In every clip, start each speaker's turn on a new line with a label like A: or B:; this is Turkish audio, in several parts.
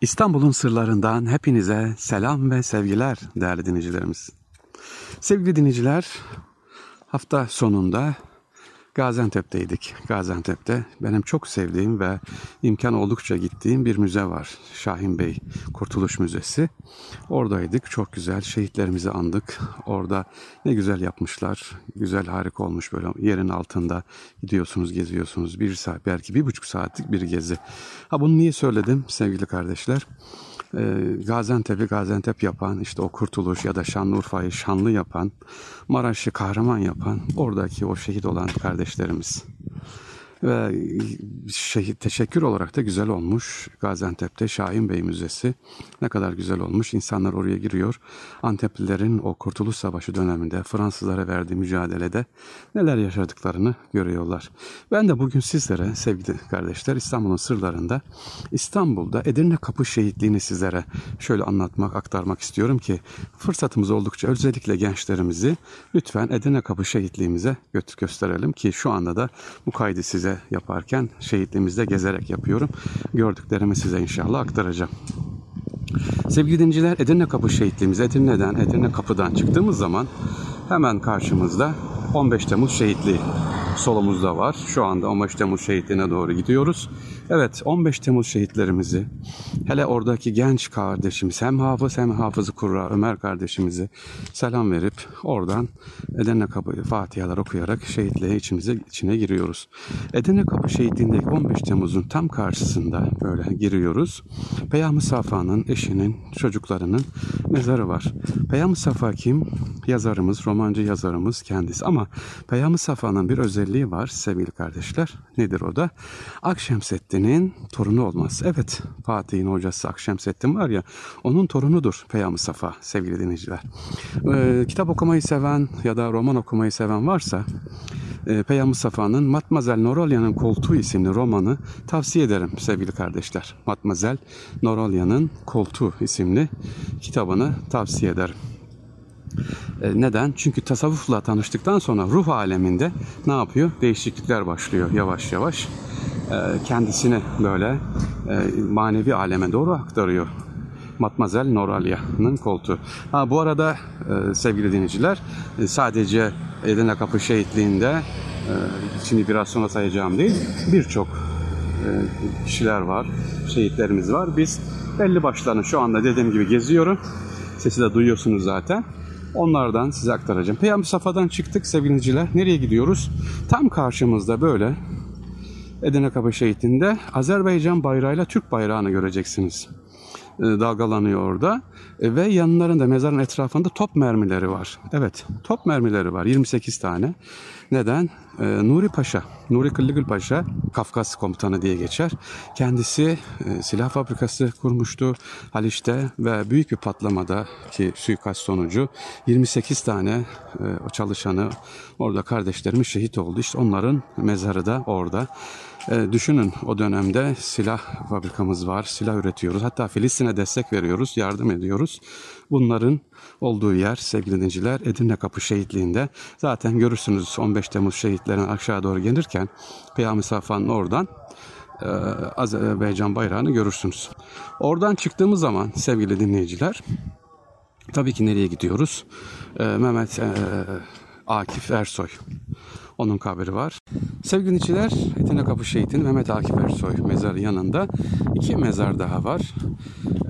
A: İstanbul'un sırlarından hepinize selam ve sevgiler değerli dinleyicilerimiz. Sevgili dinleyiciler, hafta sonunda Gaziantep'teydik. Gaziantep'te benim çok sevdiğim ve imkan oldukça gittiğim bir müze var. Şahin Bey Kurtuluş Müzesi. Oradaydık. Çok güzel şehitlerimizi andık. Orada ne güzel yapmışlar. Güzel harika olmuş böyle yerin altında gidiyorsunuz geziyorsunuz. Bir saat belki bir buçuk saatlik bir gezi. Ha bunu niye söyledim sevgili kardeşler? E, Gaziantep'i Gaziantep yapan, işte o Kurtuluş ya da Şanlıurfa'yı şanlı yapan, Maraş'ı kahraman yapan oradaki o şehit olan kardeşlerimiz. Ve şey, teşekkür olarak da güzel olmuş. Gaziantep'te Şahin Bey Müzesi ne kadar güzel olmuş. İnsanlar oraya giriyor. Anteplilerin o Kurtuluş Savaşı döneminde Fransızlara verdiği mücadelede neler yaşadıklarını görüyorlar. Ben de bugün sizlere sevgili kardeşler İstanbul'un sırlarında İstanbul'da Edirne Kapı şehitliğini sizlere şöyle anlatmak, aktarmak istiyorum ki fırsatımız oldukça özellikle gençlerimizi lütfen Edirne Kapı şehitliğimize gösterelim ki şu anda da bu kaydı size size yaparken şehitliğimizde gezerek yapıyorum. Gördüklerimi size inşallah aktaracağım. Sevgili dinciler Edirne Kapı şehitliğimiz Edirne'den, Edirne Kapı'dan çıktığımız zaman hemen karşımızda 15 Temmuz şehitliği solumuzda var. Şu anda 15 Temmuz şehitliğine doğru gidiyoruz. Evet 15 Temmuz şehitlerimizi hele oradaki genç kardeşimiz hem hafız hem hafızı kurra Ömer kardeşimizi selam verip oradan Edirne Kapı Fatihalar okuyarak şehitliğe içimize içine giriyoruz. Edirne Kapı şehitliğindeki 15 Temmuz'un tam karşısında böyle giriyoruz. Peyami Safa'nın eşinin çocuklarının mezarı var. Peyami Safa kim? Yazarımız, romancı yazarımız kendisi ama Peyami Safa'nın bir özelliği var sevgili kardeşler. Nedir o da? Akşemseddin'in torunu olmaz. Evet Fatih'in hocası Akşemseddin var ya onun torunudur Peyami Safa sevgili dinleyiciler. Ee, kitap okumayı seven ya da roman okumayı seven varsa e, Peyami Safa'nın Matmazel Norolya'nın Koltuğu isimli romanı tavsiye ederim sevgili kardeşler. Matmazel Norolya'nın Koltuğu isimli kitabını tavsiye ederim. E, neden? Çünkü tasavvufla tanıştıktan sonra ruh aleminde ne yapıyor? Değişiklikler başlıyor yavaş yavaş. E, kendisini böyle e, manevi aleme doğru aktarıyor. Matmazel Noralya'nın koltuğu. Ha, bu arada sevgili dinleyiciler sadece Edirne Kapı şehitliğinde şimdi biraz sonra sayacağım değil birçok kişiler var, şehitlerimiz var. Biz belli başlarını şu anda dediğim gibi geziyorum. Sesi de duyuyorsunuz zaten. Onlardan size aktaracağım. Peyami Safa'dan çıktık sevgiliciler. Nereye gidiyoruz? Tam karşımızda böyle Edirne Kapı Şehitliği'nde Azerbaycan bayrağıyla Türk bayrağını göreceksiniz. E, dalgalanıyor orada. E, ve yanlarında mezarın etrafında top mermileri var. Evet top mermileri var 28 tane. Neden? E, Nuri Paşa, Nuri Kıllıgül Paşa Kafkas komutanı diye geçer. Kendisi silah fabrikası kurmuştu Haliç'te ve büyük bir patlamada ki suikast sonucu 28 tane o çalışanı orada kardeşlerimiz şehit oldu. İşte onların mezarı da orada. E, düşünün o dönemde silah fabrikamız var, silah üretiyoruz. Hatta Filistin'e destek veriyoruz, yardım ediyoruz. Bunların olduğu yer sevgili dinleyiciler Edirne Kapı şehitliğinde. Zaten görürsünüz 15 Temmuz şehitlerin aşağı doğru gelirken Peyami Safa'nın oradan e, Azerbaycan bayrağını görürsünüz. Oradan çıktığımız zaman sevgili dinleyiciler tabii ki nereye gidiyoruz? E, Mehmet e, Akif Ersoy. Onun kabri var. Sevgili dinleyiciler, Edirne Kapı Şehit'in Mehmet Akif Ersoy mezarı yanında iki mezar daha var.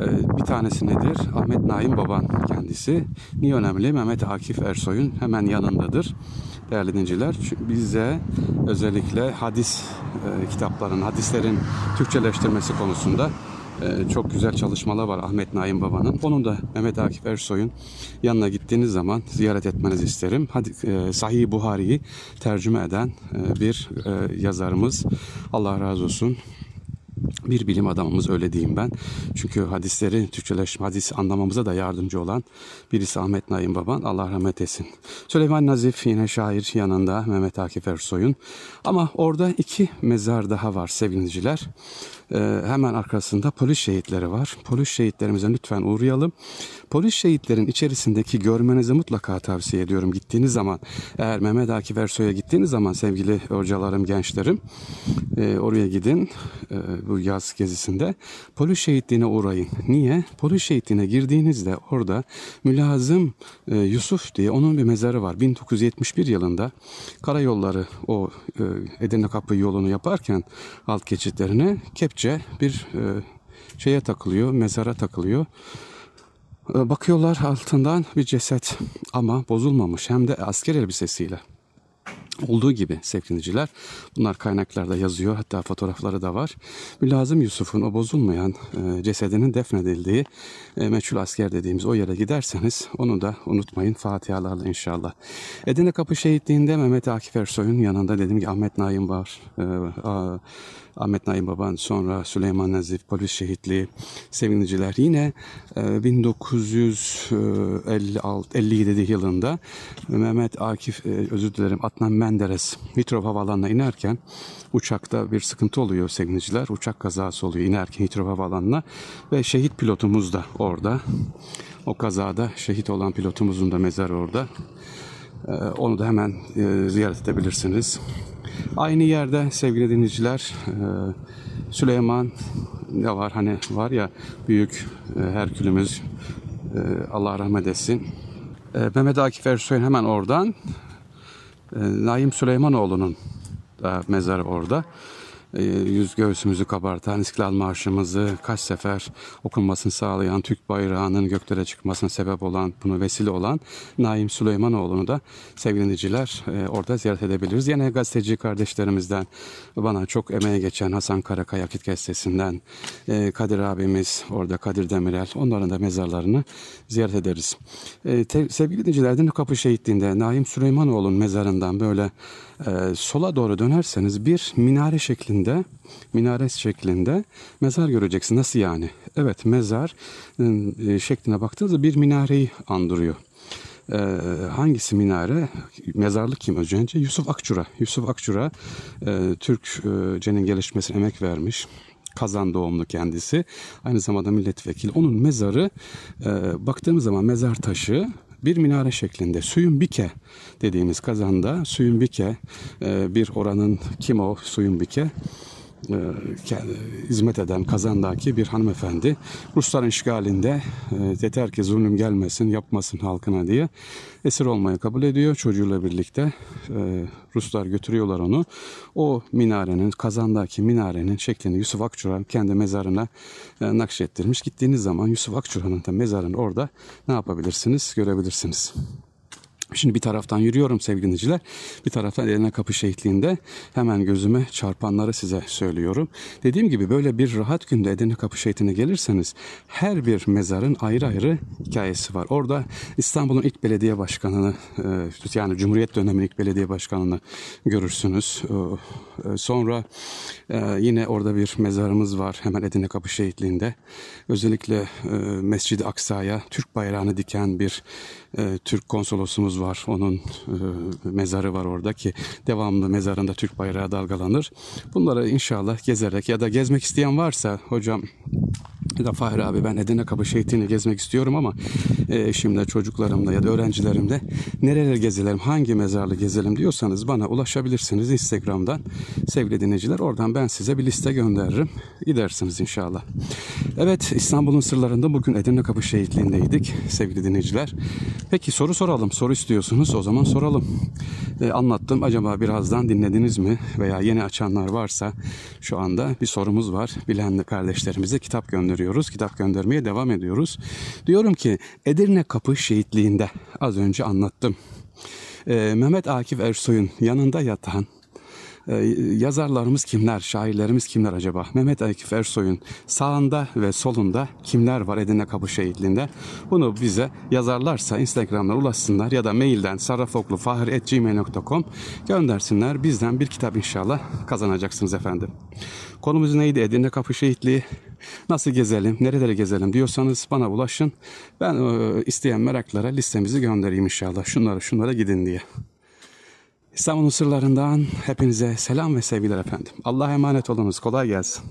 A: Ee, bir tanesi nedir? Ahmet Naim Baban kendisi. Niye önemli? Mehmet Akif Ersoy'un hemen yanındadır. Değerli dinleyiciler, bize özellikle hadis e, kitapların, hadislerin Türkçeleştirmesi konusunda ee, çok güzel çalışmalar var Ahmet Naim Baba'nın. Onun da Mehmet Akif Ersoy'un yanına gittiğiniz zaman ziyaret etmenizi isterim. Hadi e, Sahih Buhari'yi tercüme eden e, bir e, yazarımız. Allah razı olsun bir bilim adamımız öyle diyeyim ben. Çünkü hadisleri Türkçeleşme, hadis anlamamıza da yardımcı olan birisi Ahmet Naim Baban. Allah rahmet etsin. Süleyman Nazif yine şair yanında Mehmet Akif Ersoy'un. Ama orada iki mezar daha var sevgiliciler. E, hemen arkasında polis şehitleri var. Polis şehitlerimize lütfen uğrayalım. Polis şehitlerin içerisindeki görmenizi mutlaka tavsiye ediyorum. Gittiğiniz zaman eğer Mehmet Akif Ersoy'a gittiğiniz zaman sevgili hocalarım, gençlerim e, oraya gidin e, bu yaz gezisinde. Polis şehitliğine uğrayın. Niye? Polis şehitliğine girdiğinizde orada mülazım e, Yusuf diye onun bir mezarı var. 1971 yılında karayolları o Edirne Kapı yolunu yaparken alt geçitlerine kepçe bir e, şeye takılıyor, mezara takılıyor. E, Bakıyorlar altından bir ceset ama bozulmamış hem de asker elbisesiyle. Olduğu gibi sevgiliciler bunlar kaynaklarda yazıyor hatta fotoğrafları da var. Mülazım Yusuf'un o bozulmayan e, cesedinin defnedildiği e, meçhul asker dediğimiz o yere giderseniz onu da unutmayın Fatihalarla inşallah. Edirne Kapı Şehitliği'nde Mehmet Akif Ersoy'un yanında dediğim gibi Ahmet Naim var. E, Ahmet Naim Baban sonra Süleyman Nazif polis şehitliği seviniciler yine e, 1957 yılında Mehmet Akif e, özür dilerim Adnan Menderes Hitrov Havaalanı'na inerken uçakta bir sıkıntı oluyor seviniciler uçak kazası oluyor. İnerken Hitrov Havaalanı'na ve şehit pilotumuz da orada. O kazada şehit olan pilotumuzun da mezarı orada. E, onu da hemen e, ziyaret edebilirsiniz. Aynı yerde sevgili dinleyiciler e, Süleyman ne var? Hani var ya büyük e, Herkülümüz e, Allah rahmet etsin. E, Mehmet Akif Ersoy'un hemen oradan Naim Süleymanoğlu'nun da mezarı orada. E, yüz göğsümüzü kabartan İstiklal Marşımızı kaç sefer okunmasını sağlayan Türk bayrağının göklere çıkmasına sebep olan bunu vesile olan Naim Süleymanoğlu'nu da sevgili dinleyiciler e, orada ziyaret edebiliriz. Yine gazeteci kardeşlerimizden bana çok emeğe geçen Hasan Karakaya Akit Gazetesi'nden e, Kadir abimiz orada Kadir Demirel onların da mezarlarını ziyaret ederiz. E, sevgili dinleyiciler Kapı Şehitliği'nde Naim Süleymanoğlu'nun mezarından böyle e, sola doğru dönerseniz bir minare şeklinde minare şeklinde mezar göreceksin. Nasıl yani? Evet mezar e, şekline baktığınızda bir minareyi andırıyor. Ee, hangisi minare? Mezarlık kim önce? Yusuf Akçura. Yusuf Akçura e, Türkçenin gelişmesine emek vermiş. Kazan doğumlu kendisi. Aynı zamanda milletvekili. Onun mezarı e, baktığımız zaman mezar taşı bir minare şeklinde suyun bike dediğimiz kazanda suyun bike e, bir oranın kim o suyun bike hizmet eden kazandaki bir hanımefendi. Rusların işgalinde e, yeter ki zulüm gelmesin yapmasın halkına diye esir olmayı kabul ediyor. Çocuğuyla birlikte e, Ruslar götürüyorlar onu. O minarenin kazandaki minarenin şeklini Yusuf Akçura kendi mezarına nakşettirmiş. Gittiğiniz zaman Yusuf Akçura'nın da mezarını orada ne yapabilirsiniz? Görebilirsiniz. Şimdi bir taraftan yürüyorum sevgili dinleyiciler. Bir taraftan Edirne Kapı Şehitliği'nde hemen gözüme çarpanları size söylüyorum. Dediğim gibi böyle bir rahat günde Edirne Kapı Şehitliği'ne gelirseniz her bir mezarın ayrı ayrı hikayesi var. Orada İstanbul'un ilk belediye başkanını e, yani Cumhuriyet döneminin ilk belediye başkanını görürsünüz. E, sonra e, yine orada bir mezarımız var hemen Edirne Kapı Şehitliği'nde. Özellikle Mescid-i Aksa'ya Türk bayrağını diken bir Türk konsolosumuz var. Onun e, mezarı var orada ki devamlı mezarında Türk bayrağı dalgalanır. Bunları inşallah gezerek ya da gezmek isteyen varsa hocam da Fahri abi ben Edirne Kapı Şehitliği'ni gezmek istiyorum ama e, eşimle, çocuklarımla ya da öğrencilerimle nereleri gezelim, hangi mezarlı gezelim diyorsanız bana ulaşabilirsiniz Instagram'dan sevgili dinleyiciler. Oradan ben size bir liste gönderirim. Gidersiniz inşallah. Evet İstanbul'un sırlarında bugün Edirne Kapı Şehitliği'ndeydik sevgili dinleyiciler. Peki soru soralım. Soru istiyorsunuz o zaman soralım. E, anlattım. Acaba birazdan dinlediniz mi? Veya yeni açanlar varsa şu anda bir sorumuz var. Bilen kardeşlerimize kitap gönderiyoruz. Kitap göndermeye devam ediyoruz. Diyorum ki Edirne Kapı Şehitliği'nde az önce anlattım. E, Mehmet Akif Ersoy'un yanında yatan ee, yazarlarımız kimler, şairlerimiz kimler acaba? Mehmet Akif Ersoy'un sağında ve solunda kimler var Edirne Kapı Şehitliği'nde? Bunu bize yazarlarsa Instagram'dan ulaşsınlar ya da mailden sarrafoklufahir.gmail.com göndersinler. Bizden bir kitap inşallah kazanacaksınız efendim. Konumuz neydi? Edirne Kapı Şehitliği. Nasıl gezelim, nerelere gezelim diyorsanız bana ulaşın. Ben e, isteyen meraklara listemizi göndereyim inşallah. Şunlara şunlara gidin diye. İstanbul'un sırlarından hepinize selam ve sevgiler efendim. Allah'a emanet olunuz. Kolay gelsin.